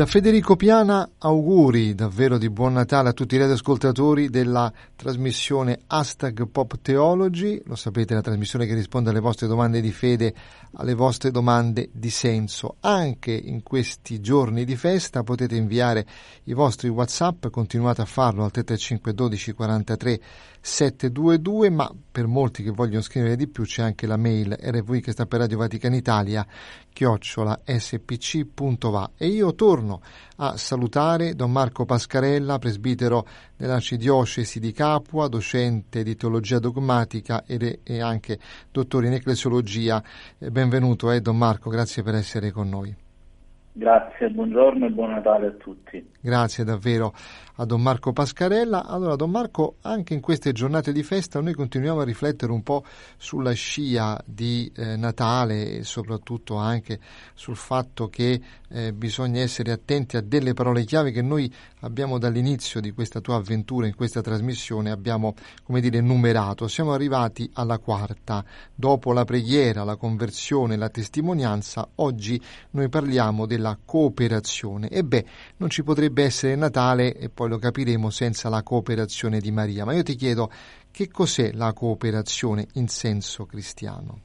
Da Federico Piana auguri davvero di buon Natale a tutti i radioascoltatori della trasmissione Hashtag Pop Theology, lo sapete la trasmissione che risponde alle vostre domande di fede, alle vostre domande di senso. Anche in questi giorni di festa potete inviare i vostri Whatsapp, continuate a farlo al 335 12 43 722, ma per molti che vogliono scrivere di più c'è anche la mail rv che sta per Radio Vaticana Italia chiocciola spc.va e io torno a salutare Don Marco Pascarella, presbitero dell'Arcidiocesi di Capua, docente di teologia dogmatica ed e anche dottore in ecclesiologia. Benvenuto eh, Don Marco, grazie per essere con noi. Grazie, buongiorno e buon Natale a tutti. Grazie davvero a Don Marco Pascarella. Allora, Don Marco, anche in queste giornate di festa noi continuiamo a riflettere un po' sulla scia di eh, Natale e soprattutto anche sul fatto che eh, bisogna essere attenti a delle parole chiave che noi abbiamo dall'inizio di questa tua avventura in questa trasmissione, abbiamo, come dire, numerato. Siamo arrivati alla quarta. Dopo la preghiera, la conversione, la testimonianza, oggi noi parliamo della cooperazione. E beh, non ci potrebbe essere Natale e poi lo capiremo senza la cooperazione di Maria. Ma io ti chiedo che cos'è la cooperazione in senso cristiano?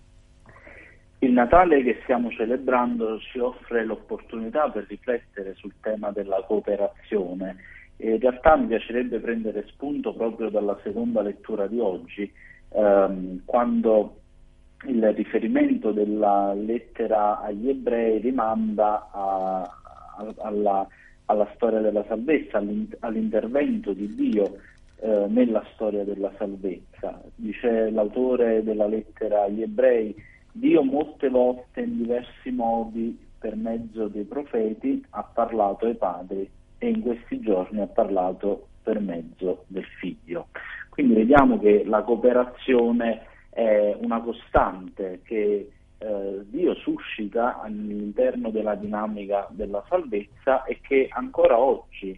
Il Natale che stiamo celebrando ci offre l'opportunità per riflettere sul tema della cooperazione. E in realtà mi piacerebbe prendere spunto proprio dalla seconda lettura di oggi, ehm, quando il riferimento della lettera agli ebrei rimanda a, a, alla alla storia della salvezza, all'intervento di Dio eh, nella storia della salvezza. Dice l'autore della lettera agli ebrei, Dio molte volte in diversi modi per mezzo dei profeti ha parlato ai padri e in questi giorni ha parlato per mezzo del figlio. Quindi vediamo che la cooperazione è una costante che eh, Suscita all'interno della dinamica della salvezza e che ancora oggi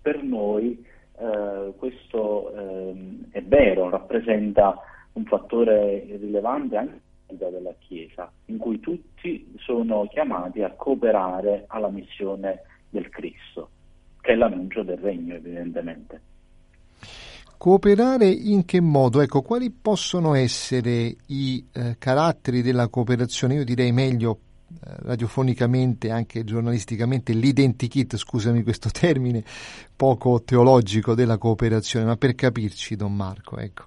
per noi eh, questo eh, è vero, rappresenta un fattore rilevante anche nella della Chiesa, in cui tutti sono chiamati a cooperare alla missione del Cristo, che è l'annuncio del regno evidentemente. Cooperare in che modo? Ecco, quali possono essere i eh, caratteri della cooperazione? Io direi meglio radiofonicamente, anche giornalisticamente, l'identikit, scusami questo termine poco teologico della cooperazione, ma per capirci, Don Marco, ecco.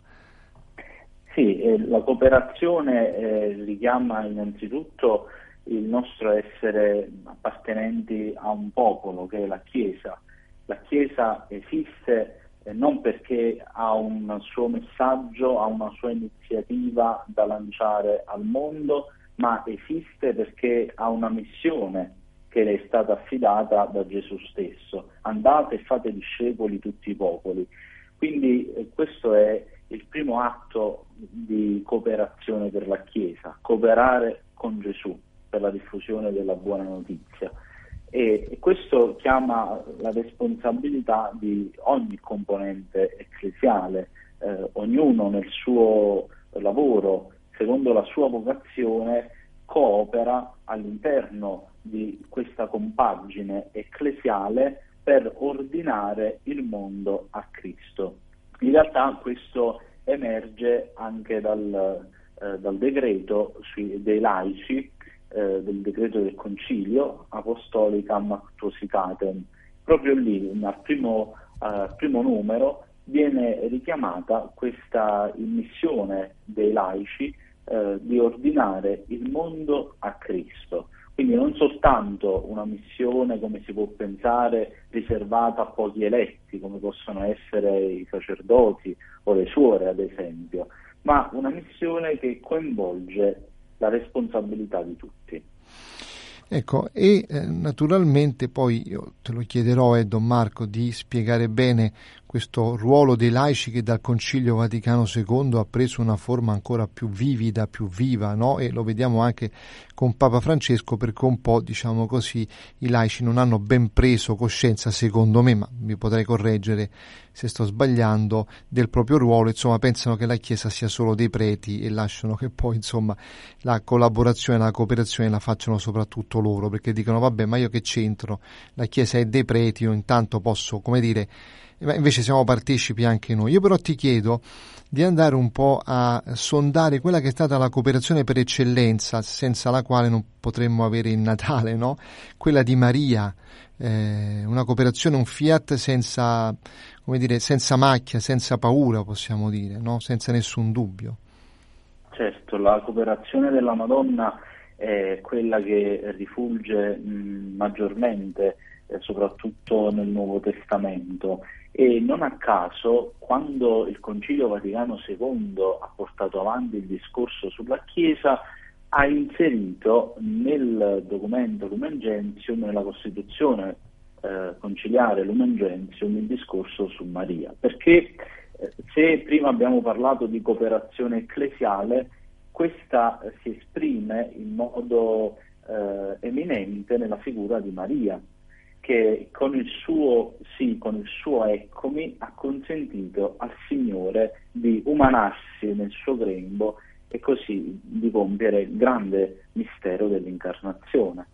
Sì, eh, la cooperazione eh, richiama innanzitutto il nostro essere appartenenti a un popolo che è la Chiesa. La Chiesa esiste eh, non perché ha un suo messaggio, ha una sua iniziativa da lanciare al mondo, ma esiste perché ha una missione che le è stata affidata da Gesù stesso. Andate e fate discepoli tutti i popoli. Quindi eh, questo è il primo atto di cooperazione per la Chiesa, cooperare con Gesù per la diffusione della buona notizia e questo chiama la responsabilità di ogni componente ecclesiale, eh, ognuno nel suo lavoro, secondo la sua vocazione, coopera all'interno di questa compagine ecclesiale per ordinare il mondo a Cristo. In realtà questo emerge anche dal, eh, dal decreto sui, dei laici eh, del decreto del concilio Apostolicam Actuositatem. Proprio lì, al primo, eh, primo numero, viene richiamata questa missione dei laici eh, di ordinare il mondo a Cristo. Quindi non soltanto una missione, come si può pensare, riservata a pochi eletti, come possono essere i sacerdoti o le suore, ad esempio, ma una missione che coinvolge la responsabilità di tutti. Ecco, e eh, naturalmente poi io te lo chiederò, Don Marco, di spiegare bene questo ruolo dei laici che dal Concilio Vaticano II ha preso una forma ancora più vivida, più viva, no? e lo vediamo anche con Papa Francesco perché un po', diciamo così, i laici non hanno ben preso coscienza, secondo me, ma mi potrei correggere se sto sbagliando, del proprio ruolo, insomma pensano che la Chiesa sia solo dei preti e lasciano che poi insomma la collaborazione, la cooperazione la facciano soprattutto loro, perché dicono vabbè ma io che c'entro, la Chiesa è dei preti, io intanto posso, come dire, invece siamo partecipi anche noi. Io però ti chiedo di andare un po' a sondare quella che è stata la cooperazione per eccellenza, senza la quale non potremmo avere il Natale, no? Quella di Maria, eh, una cooperazione, un fiat senza, dire, senza macchia, senza paura, possiamo dire, no? Senza nessun dubbio. Certo, la cooperazione della Madonna è quella che rifulge mh, maggiormente, eh, soprattutto nel Nuovo Testamento e non a caso quando il Concilio Vaticano II ha portato avanti il discorso sulla Chiesa ha inserito nel documento Lumen Gentium, nella Costituzione eh, conciliare Lumen Gentium, il discorso su Maria, perché eh, se prima abbiamo parlato di cooperazione ecclesiale, questa si esprime in modo eh, eminente nella figura di Maria, che con il suo sì, con il suo eccomi, ha consentito al Signore di umanarsi nel suo grembo e così di compiere il grande mistero dell'incarnazione.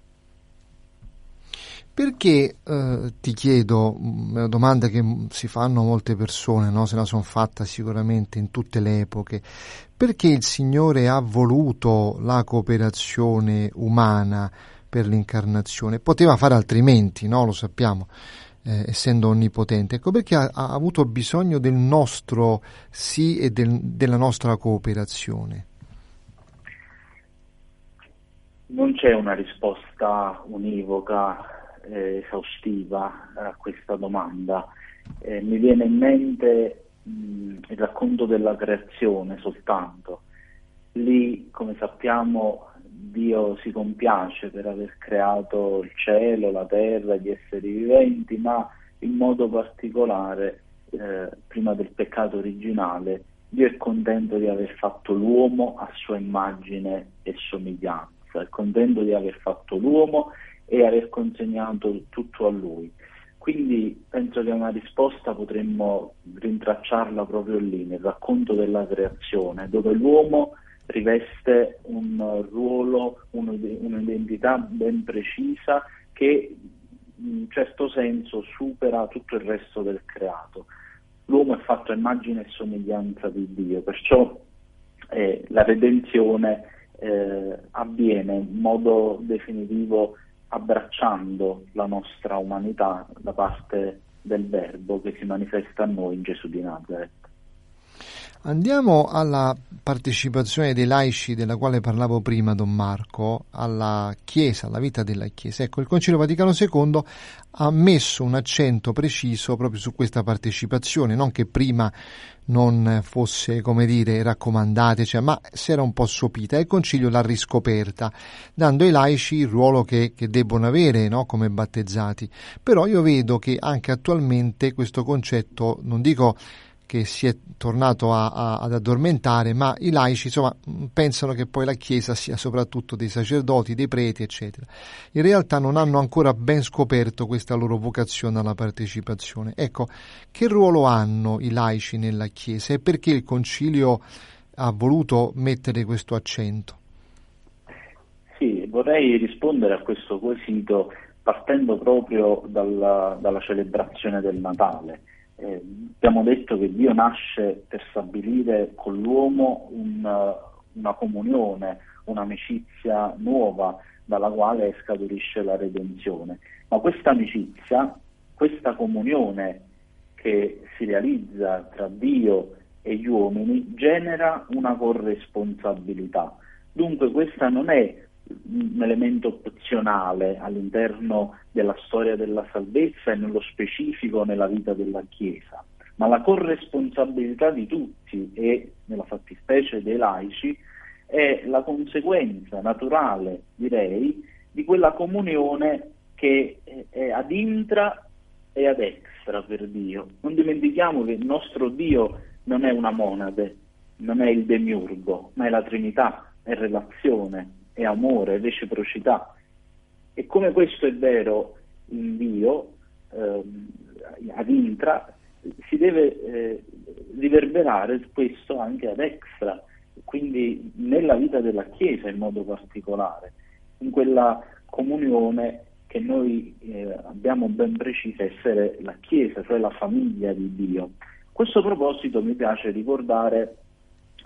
Perché eh, ti chiedo, una domanda che si fanno molte persone, no? se la sono fatta sicuramente in tutte le epoche, perché il Signore ha voluto la cooperazione umana? Per l'incarnazione. Poteva fare altrimenti, no? lo sappiamo, eh, essendo onnipotente. Ecco perché ha, ha, avuto bisogno del nostro sì e del, della nostra cooperazione. Non c'è una risposta univoca, eh, esaustiva a questa domanda. Eh, mi viene in mente mh, il racconto della creazione soltanto. Lì, come sappiamo, Dio si compiace per aver creato il cielo, la terra, gli esseri viventi, ma in modo particolare, eh, prima del peccato originale, Dio è contento di aver fatto l'uomo a sua immagine e somiglianza, è contento di aver fatto l'uomo e aver consegnato tutto a lui. Quindi penso che una risposta potremmo rintracciarla proprio lì, nel racconto della creazione, dove l'uomo riveste un ruolo, un'identità ben precisa che in un certo senso supera tutto il resto del creato. L'uomo è fatto a immagine e somiglianza di Dio, perciò eh, la redenzione eh, avviene in modo definitivo abbracciando la nostra umanità da parte del Verbo che si manifesta a noi in Gesù di Nazareth. Andiamo alla partecipazione dei laici della quale parlavo prima, Don Marco, alla Chiesa, alla vita della Chiesa. Ecco, il Concilio Vaticano II ha messo un accento preciso proprio su questa partecipazione, non che prima non fosse, come dire, raccomandata, cioè, ma si era un po' sopita e il Concilio l'ha riscoperta, dando ai laici il ruolo che, che debbono avere no? come battezzati. Però io vedo che anche attualmente questo concetto, non dico che si è tornato a, a, ad addormentare, ma i laici insomma, pensano che poi la Chiesa sia soprattutto dei sacerdoti, dei preti, eccetera. In realtà non hanno ancora ben scoperto questa loro vocazione alla partecipazione. Ecco, che ruolo hanno i laici nella Chiesa e perché il Concilio ha voluto mettere questo accento? Sì, vorrei rispondere a questo quesito partendo proprio dalla, dalla celebrazione del Natale eh, abbiamo detto che Dio nasce per stabilire con l'uomo un, una comunione, un'amicizia nuova dalla quale scaturisce la redenzione. Ma questa amicizia, questa comunione che si realizza tra Dio e gli uomini genera una corresponsabilità. Dunque questa non è un elemento opzionale all'interno della storia della salvezza e nello specifico nella vita della Chiesa, ma la corresponsabilità di tutti e nella fattispecie dei laici è la conseguenza naturale, direi, di quella comunione che è ad intra è ad extra per Dio. Non dimentichiamo che il nostro Dio non è una monade, non è il demiurgo, ma è la Trinità, è relazione, è amore, reciprocità. E come questo è vero in Dio, ehm, ad intra, si deve eh, riverberare questo anche ad extra, quindi nella vita della Chiesa in modo particolare, in quella comunione che noi eh, abbiamo ben preciso essere la Chiesa, cioè la famiglia di Dio. A questo proposito mi piace ricordare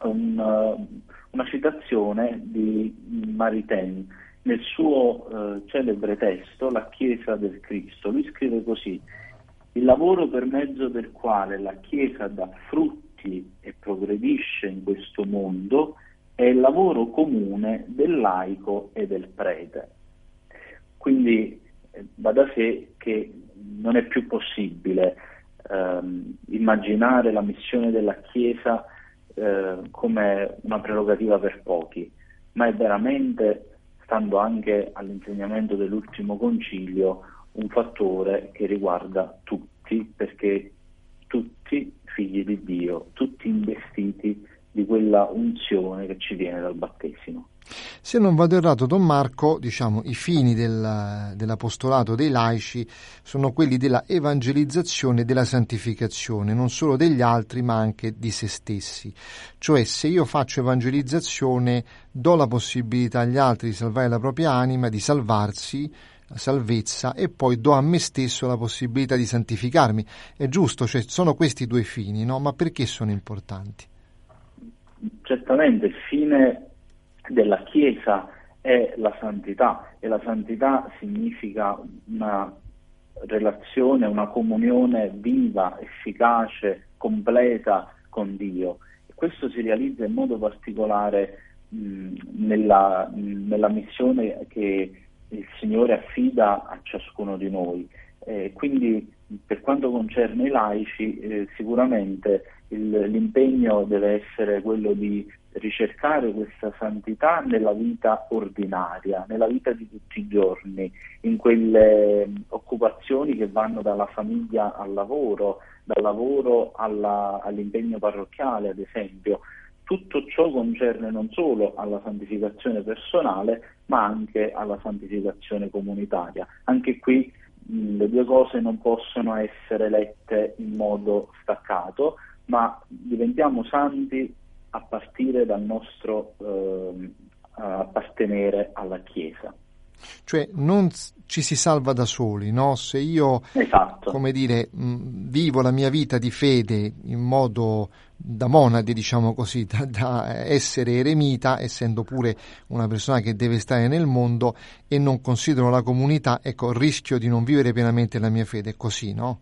un, uh, una citazione di Maritain nel suo uh, celebre testo La Chiesa del Cristo. Lui scrive così, il lavoro per mezzo del quale la Chiesa dà frutti e progredisce in questo mondo è il lavoro comune del laico e del prete. Quindi eh, va da sé che non è più possibile ehm, immaginare la missione della Chiesa eh, come una prerogativa per pochi, ma è veramente, stando anche all'insegnamento dell'ultimo concilio, un fattore che riguarda tutti, perché tutti figli di Dio, tutti investiti di quella unzione che ci viene dal battesimo. Se non vado errato, Don Marco, diciamo, i fini del, dell'apostolato dei laici sono quelli della evangelizzazione e della santificazione, non solo degli altri ma anche di se stessi. Cioè se io faccio evangelizzazione do la possibilità agli altri di salvare la propria anima, di salvarsi, la salvezza e poi do a me stesso la possibilità di santificarmi. È giusto, cioè sono questi due fini, no? Ma perché sono importanti? Certamente il fine della Chiesa è la santità e la santità significa una relazione, una comunione viva, efficace, completa con Dio. E questo si realizza in modo particolare mh, nella, mh, nella, missione che il Signore affida a ciascuno di noi. Eh, quindi per quanto concerne i laici, eh, sicuramente il, l'impegno deve essere quello di ricercare questa santità nella vita ordinaria, nella vita di tutti i giorni, in quelle occupazioni che vanno dalla famiglia al lavoro, dal lavoro alla, all'impegno parrocchiale, ad esempio. Tutto ciò concerne non solo alla santificazione personale, ma anche alla santificazione comunitaria. Anche qui le due cose non possono essere lette in modo staccato, ma diventiamo santi a partire dal nostro eh, appartenere alla Chiesa. Cioè non ci si salva da soli, no? Se io, esatto. come dire, mh, vivo la mia vita di fede in modo da monade, diciamo così, da, da, essere eremita, essendo pure una persona che deve stare nel mondo e non considero la comunità, ecco, rischio di non vivere pienamente la mia fede, è così, no?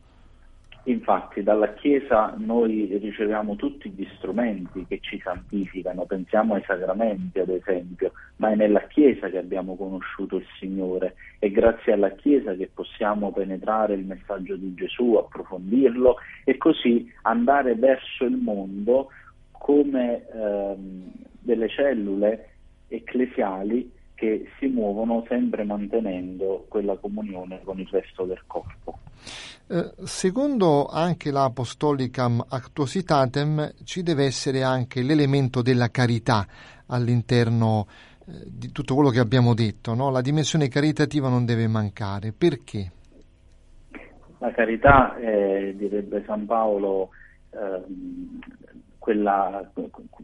Infatti dalla Chiesa noi riceviamo tutti gli strumenti che ci santificano, pensiamo ai sacramenti ad esempio, ma è nella Chiesa che abbiamo conosciuto il Signore, è grazie alla Chiesa che possiamo penetrare il messaggio di Gesù, approfondirlo e così andare verso il mondo come ehm, delle cellule ecclesiali che si muovono sempre mantenendo quella comunione con il resto del corpo. Eh, secondo anche l'Apostolicam Actuositatem ci deve essere anche l'elemento della carità all'interno eh, di tutto quello che abbiamo detto, no? la dimensione caritativa non deve mancare. Perché? La carità, eh, direbbe San Paolo, ehm, quella,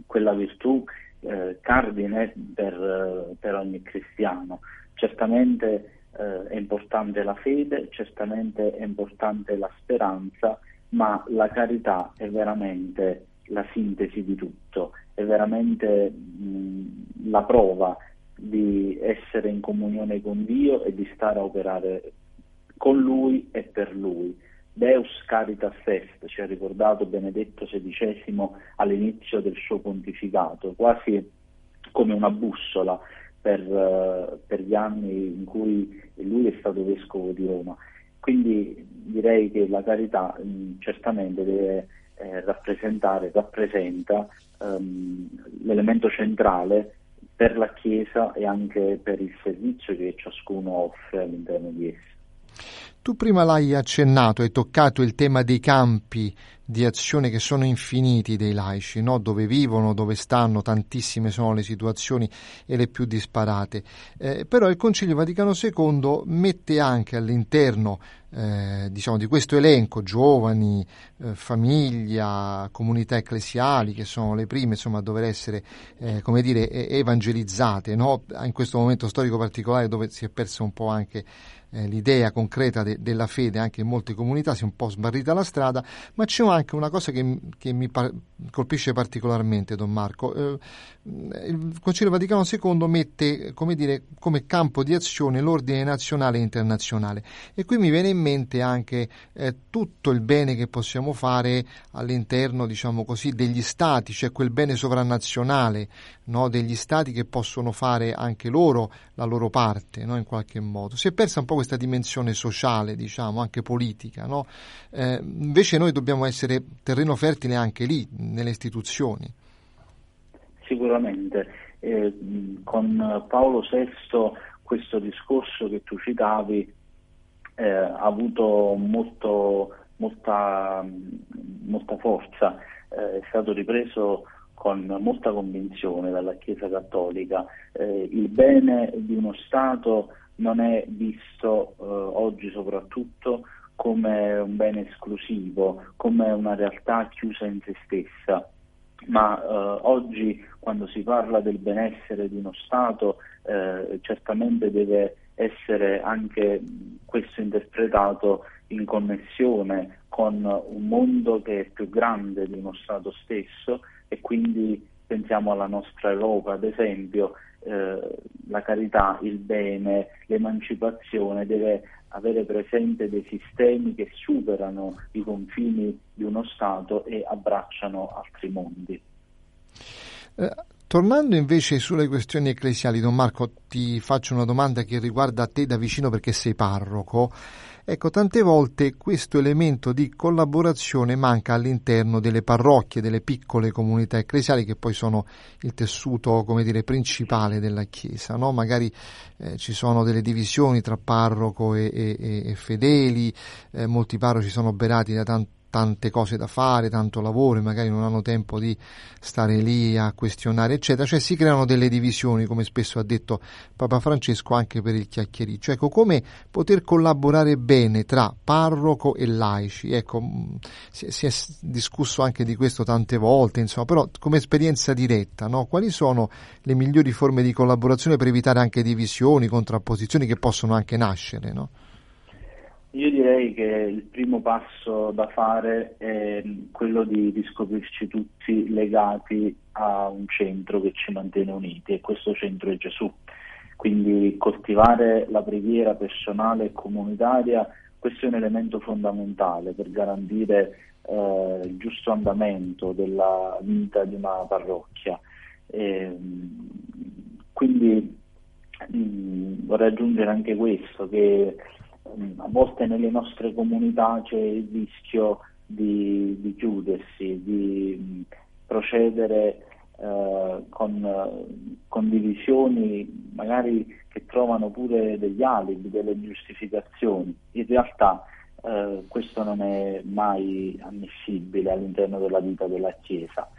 quella, virtù eh, cardine per, per ogni cristiano. Certamente eh, è importante la fede, certamente è importante la speranza, ma la carità è veramente la sintesi di tutto, è veramente mh, la prova di essere in comunione con Dio e di stare a operare con Lui e per Lui. Deus caritas est, ci ha ricordato Benedetto XVI all'inizio del suo pontificato, quasi come una bussola per, uh, per gli anni in cui lui è stato vescovo di Roma. Quindi direi che la carità mm, certamente deve eh, rappresentare, rappresenta um, l'elemento centrale per la Chiesa e anche per il servizio che ciascuno offre all'interno di essa. Tu prima l'hai accennato, hai toccato il tema dei campi di azione che sono infiniti dei laici, no? dove vivono, dove stanno, tantissime sono le situazioni e le più disparate. Eh, però il Concilio Vaticano II mette anche all'interno eh, diciamo, di questo elenco giovani, eh, famiglia, comunità ecclesiali che sono le prime insomma, a dover essere eh, come dire, evangelizzate no? in questo momento storico particolare dove si è perso un po' anche eh, l'idea concreta de- della fede anche in molte comunità, si è un po' sbarrita la strada, ma c'è anche una cosa che, che mi par- colpisce particolarmente, Don Marco. Eh, il Concilio Vaticano II mette come, dire, come, campo di azione l'ordine nazionale e internazionale e qui mi viene in mente anche eh, tutto il bene che possiamo fare all'interno diciamo così, degli stati, cioè quel bene sovranazionale no, degli stati che possono fare anche loro la loro parte no, in qualche modo. Si è persa un po' questa dimensione sociale, diciamo, anche politica. No? Eh, invece noi dobbiamo essere terreno fertile anche lì, nelle istituzioni. Sicuramente. Eh, con Paolo VI questo discorso che tu citavi eh, ha avuto molto, molta, molta, forza, eh, è stato ripreso con molta convinzione dalla Chiesa Cattolica. Eh, il bene di uno Stato non è visto eh, oggi soprattutto come un bene esclusivo, come una realtà chiusa in se stessa, ma eh, oggi quando si parla del benessere di uno Stato eh, certamente deve essere anche questo interpretato in connessione con un mondo che è più grande di uno Stato stesso e quindi pensiamo alla nostra Europa, ad esempio, eh, la carità, il bene, l'emancipazione deve avere presente dei sistemi che superano i confini di uno Stato e abbracciano altri mondi. Eh, tornando invece sulle questioni ecclesiali, Don Marco, ti faccio una domanda che riguarda te da vicino perché sei parroco. Ecco, tante volte questo elemento di collaborazione manca all'interno delle parrocchie, delle piccole comunità ecclesiali che poi sono il tessuto, come dire, principale della Chiesa, no? Magari eh, ci sono delle divisioni tra parroco e, e, e fedeli, eh, molti parroci sono oberati da tanto tante cose da fare, tanto lavoro e magari non hanno tempo di stare lì a questionare, eccetera. Cioè si creano delle divisioni, come spesso ha detto Papa Francesco, anche per il chiacchiericcio. Ecco, come poter collaborare bene tra parroco e laici. Ecco, mm, si, si è discusso anche di questo tante volte, insomma, però come esperienza diretta, no? quali sono le migliori forme di collaborazione per evitare anche divisioni, contrapposizioni che possono anche nascere, no? Io direi che il primo passo da fare è quello di, di scoprirci tutti legati a un centro che ci mantiene uniti e questo centro è Gesù. Quindi coltivare la preghiera personale e comunitaria, questo è un elemento fondamentale per garantire eh, il giusto andamento della vita di una parrocchia. E, quindi mh, mm, vorrei aggiungere anche questo, che a volte nelle nostre comunità c'è il rischio di, di chiudersi, di procedere eh, con condivisioni magari che trovano pure degli alibi, delle giustificazioni. In realtà eh, questo non è mai ammissibile all'interno della vita della Chiesa.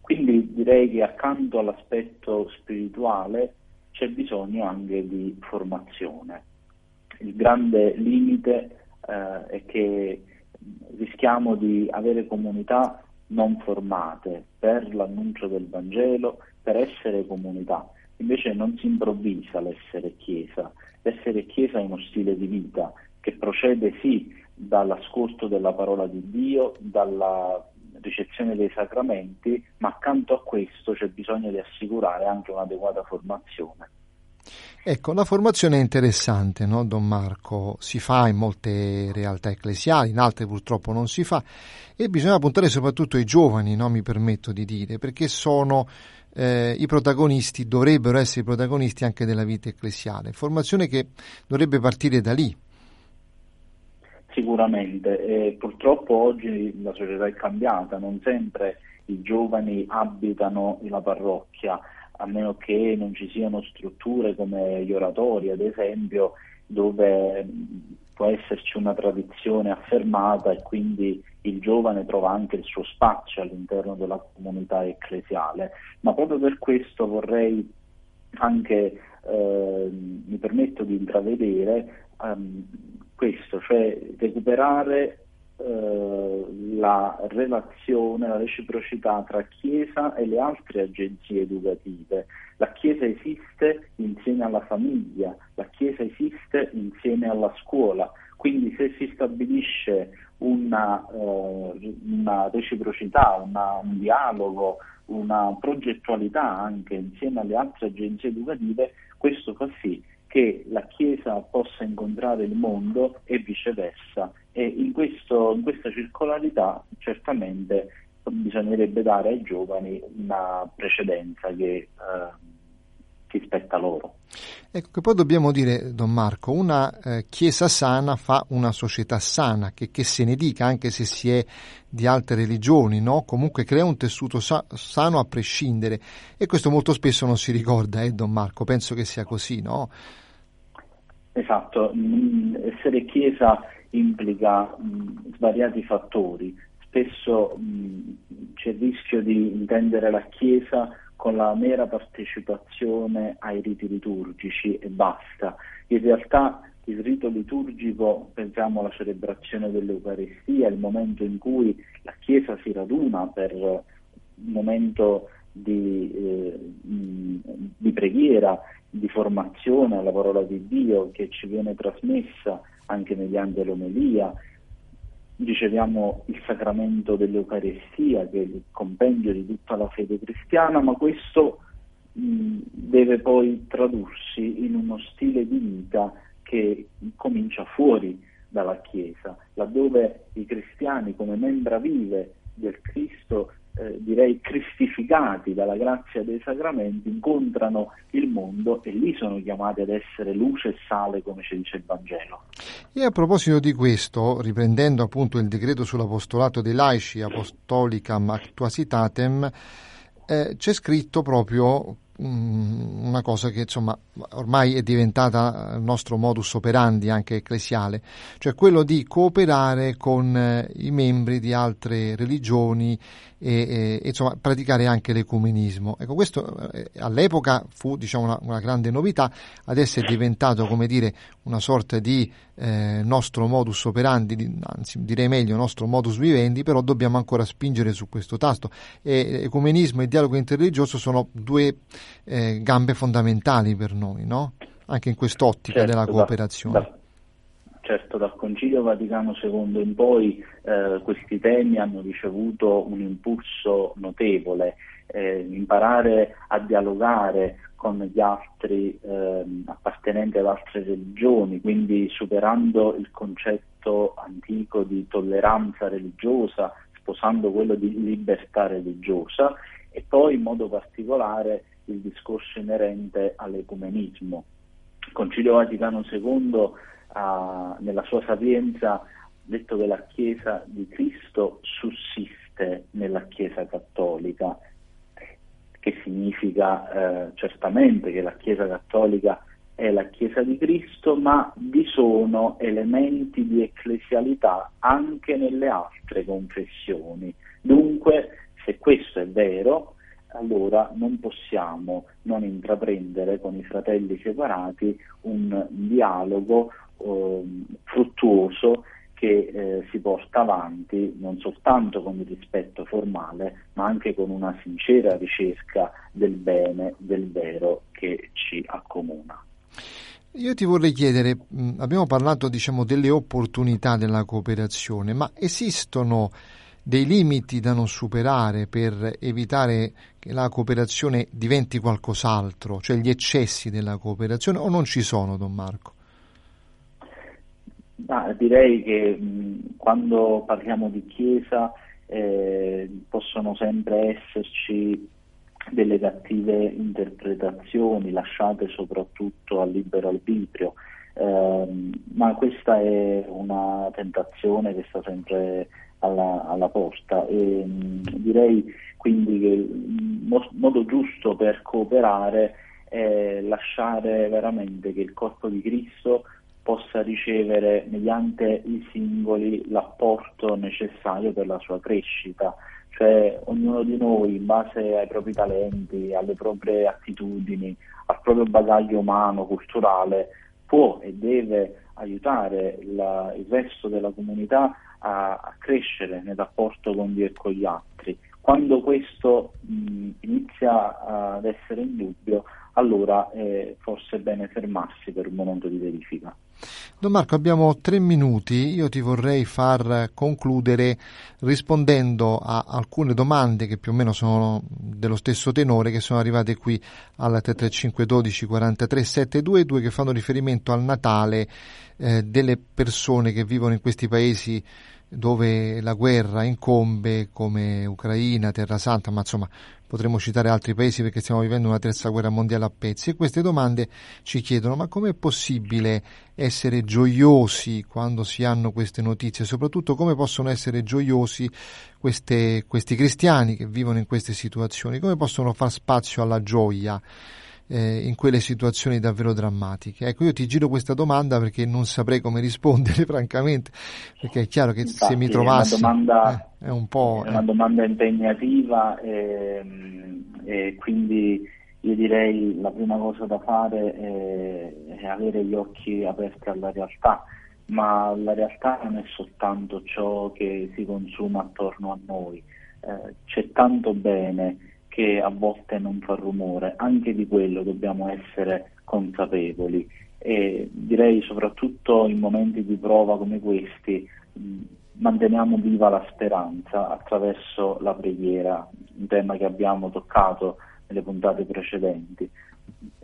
Quindi direi che accanto all'aspetto spirituale c'è bisogno anche di formazione il grande limite eh, è che rischiamo di avere comunità non formate per l'annuncio del Vangelo, per essere comunità. Invece non si improvvisa l'essere Chiesa. L'essere Chiesa è uno stile di vita che procede sì dall'ascolto della parola di Dio, dalla ricezione dei sacramenti, ma accanto a questo c'è bisogno di assicurare anche un'adeguata formazione. Ecco, la formazione è interessante, no, Don Marco? Si fa in molte realtà ecclesiali, in altre purtroppo non si fa e bisogna puntare soprattutto ai giovani, no, mi permetto di dire, perché sono eh, i protagonisti, dovrebbero essere i protagonisti anche della vita ecclesiale. Formazione che dovrebbe partire da lì. Sicuramente, e purtroppo oggi la società è cambiata, non sempre i giovani abitano la parrocchia a meno che non ci siano strutture come gli oratori, ad esempio, dove può esserci una tradizione affermata e quindi il giovane trova anche il suo spazio all'interno della comunità ecclesiale, ma proprio per questo vorrei anche, eh, mi permetto di intravedere um, questo, cioè recuperare eh, la relazione, la reciprocità tra Chiesa e le altre agenzie educative. La Chiesa esiste insieme alla famiglia, la Chiesa esiste insieme alla scuola, quindi se si stabilisce una, eh, una reciprocità, una, un dialogo, una progettualità anche insieme alle altre agenzie educative, questo fa sì che la Chiesa possa incontrare il mondo e viceversa. E in, questo, in questa circolarità certamente bisognerebbe dare ai giovani una precedenza che eh, che spetta loro. Ecco che poi dobbiamo dire, Don Marco, una eh, Chiesa sana fa una società sana, che, che, se ne dica anche se si è di altre religioni, no? comunque crea un tessuto sa- sano a prescindere e questo molto spesso non si ricorda, eh, Don Marco, penso che sia così, no? Esatto, mm, essere Chiesa implica mm, svariati fattori, spesso mm, c'è il rischio di intendere la Chiesa con la mera partecipazione ai riti liturgici e basta. In realtà il rito liturgico, pensiamo alla celebrazione dell'Eucaristia, il momento in cui la Chiesa si raduna per un momento di, eh, di preghiera, di formazione alla parola di Dio che ci viene trasmessa anche mediante l'omelia, riceviamo il sacramento dell'Eucaristia, che è il compendio di tutta la fede cristiana, ma questo mh, deve poi tradursi in uno stile di vita che comincia fuori dalla Chiesa, laddove i cristiani come membra vive del Cristo eh, direi cristificati dalla grazia dei sacramenti, incontrano il mondo e lì sono chiamati ad essere luce e sale, come ci dice il Vangelo. E a proposito di questo, riprendendo appunto il decreto sull'apostolato dei laici, Apostolicam Actuasitatem, eh, c'è scritto proprio una cosa che insomma ormai è diventata il nostro modus operandi anche ecclesiale, cioè quello di cooperare con eh, i membri di altre religioni e, e insomma praticare anche l'ecumenismo. Ecco, questo eh, all'epoca fu diciamo una, una, grande novità, adesso è diventato come dire una sorta di eh, nostro modus operandi, di, anzi direi meglio nostro modus vivendi, però dobbiamo ancora spingere su questo tasto. E, ecumenismo e dialogo interreligioso sono due eh, gambe fondamentali per noi, no? anche in quest'ottica certo, della cooperazione. Da, da, certo, dal Concilio Vaticano II in poi eh, questi temi hanno ricevuto un impulso notevole, eh, imparare a dialogare con gli altri eh, appartenenti ad altre religioni, quindi superando il concetto antico di tolleranza religiosa, sposando quello di libertà religiosa e poi in modo particolare il discorso inerente all'ecumenismo. Il Concilio Vaticano II ha, nella sua sapienza detto che la Chiesa di Cristo sussiste nella Chiesa cattolica, che significa eh, certamente che la Chiesa cattolica è la Chiesa di Cristo, ma vi sono elementi di ecclesialità anche nelle altre confessioni. Dunque, se questo è vero, allora non possiamo non intraprendere con i fratelli separati un dialogo eh, fruttuoso che eh, si porta avanti non soltanto con il rispetto formale, ma anche con una sincera ricerca del bene, del vero che ci accomuna. Io ti vorrei chiedere, abbiamo parlato diciamo, delle opportunità della cooperazione, ma esistono dei limiti da non superare per evitare che la cooperazione diventi qualcos'altro, cioè gli eccessi della cooperazione, o non ci sono, Don Marco? Ah, direi che mh, quando parliamo di Chiesa eh, possono sempre esserci delle cattive interpretazioni lasciate soprattutto al libero arbitrio, eh, ma questa è una tentazione che sta sempre alla, alla porta e mh, direi quindi che il modo giusto per cooperare è lasciare veramente che il corpo di Cristo possa ricevere mediante i singoli l'apporto necessario per la sua crescita, cioè ognuno di noi in base ai propri talenti, alle proprie attitudini, al proprio bagaglio umano, culturale, può e deve aiutare la, il resto della comunità a, a, crescere nel rapporto con Dio e con gli altri. Quando questo mh, inizia ad essere in dubbio, allora è forse è bene fermarsi per un momento di verifica. Don Marco, abbiamo tre minuti. Io ti vorrei far concludere rispondendo a alcune domande che più o meno sono dello stesso tenore che sono arrivate qui alla 335 12 43 722 che fanno riferimento al Natale eh, delle persone che vivono in questi paesi dove la guerra incombe come Ucraina, Terra Santa, ma insomma potremmo citare altri paesi perché stiamo vivendo una terza guerra mondiale a pezzi. E queste domande ci chiedono ma com'è possibile essere gioiosi quando si hanno queste notizie, soprattutto come possono essere gioiosi queste, questi cristiani che vivono in queste situazioni, come possono far spazio alla gioia eh, in quelle situazioni davvero drammatiche. Ecco, io ti giro questa domanda perché non saprei come rispondere, francamente, perché è chiaro che Infatti, se mi trovassi... È una domanda, eh, è un po', è una eh. domanda impegnativa e, e, quindi io direi la prima cosa da fare è, è avere gli occhi aperti alla realtà ma la realtà non è soltanto ciò che si consuma attorno a noi, eh, c'è tanto bene che a volte non fa rumore, anche di quello dobbiamo essere consapevoli e direi soprattutto in momenti di prova come questi manteniamo viva la speranza attraverso la preghiera, un tema che abbiamo toccato nelle puntate precedenti.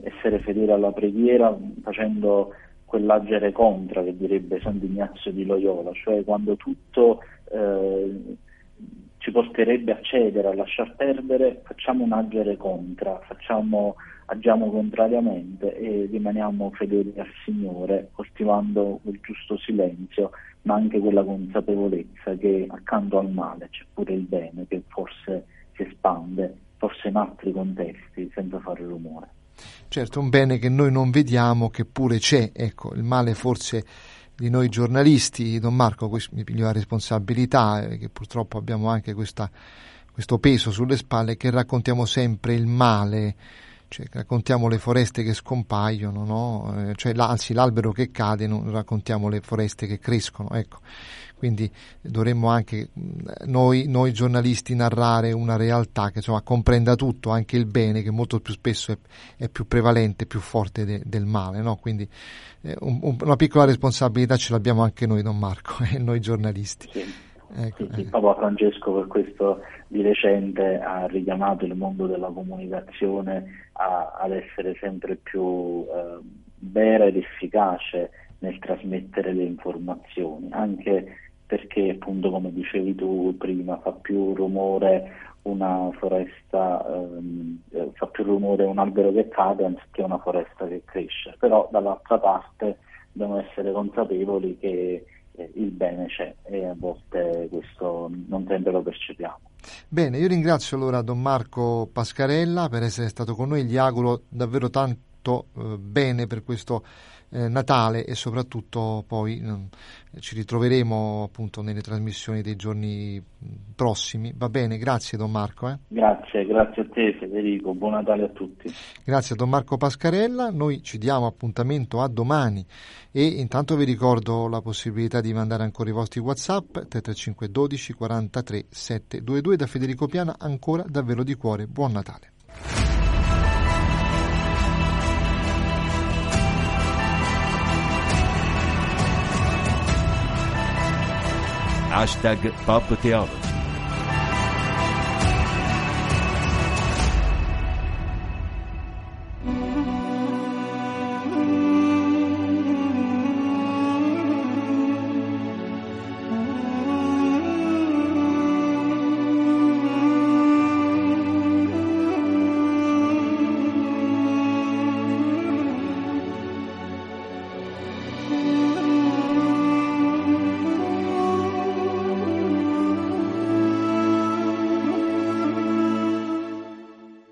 Essere fedeli alla preghiera facendo quell'agere contra che direbbe Sant'Ignazio di Loyola, cioè quando tutto eh, ci porterebbe a cedere, a lasciar perdere, facciamo un agere contra, facciamo, agiamo contrariamente e rimaniamo fedeli al Signore, coltivando quel giusto silenzio, ma anche quella consapevolezza che accanto al male c'è pure il bene che forse si espande, forse in altri contesti, senza fare rumore. Certo, un bene che noi non vediamo, che pure c'è, ecco, il male forse di noi giornalisti, Don Marco mi piglio la responsabilità, eh, che purtroppo abbiamo anche questa, questo peso sulle spalle, che raccontiamo sempre il male, cioè raccontiamo le foreste che scompaiono, no? eh, cioè, anzi l'albero che cade, non raccontiamo le foreste che crescono, ecco. Quindi dovremmo anche noi, noi, giornalisti narrare una realtà che insomma, comprenda tutto, anche il bene, che molto più spesso è, è più prevalente, più forte de, del male. No? Quindi eh, un, un, una piccola responsabilità ce l'abbiamo anche noi, Don Marco, e noi giornalisti. Sì. Ecco, sì, sì, Papa Francesco per questo di recente ha richiamato il mondo della comunicazione a, ad essere sempre più eh, vera ed efficace nel trasmettere le informazioni, anche perché appunto come dicevi tu prima fa più rumore una foresta, ehm, eh, fa più rumore un albero che cade anziché una foresta che cresce, però dall'altra parte dobbiamo essere consapevoli che eh, il bene c'è e a volte questo non sempre lo percepiamo. Bene, io ringrazio allora Don Marco Pascarella per essere stato con noi, gli auguro davvero tanto eh, bene per questo eh, Natale e soprattutto poi eh, ci ritroveremo appunto nelle trasmissioni dei giorni prossimi. Va bene, grazie Don Marco. Eh. Grazie, grazie a te Federico, buon Natale a tutti. Grazie a Don Marco Pascarella, noi ci diamo appuntamento a domani e intanto vi ricordo la possibilità di mandare ancora i vostri Whatsapp 335 12 43 722 da Federico Piana, ancora davvero di cuore, buon Natale. Hashtag Pop Theology.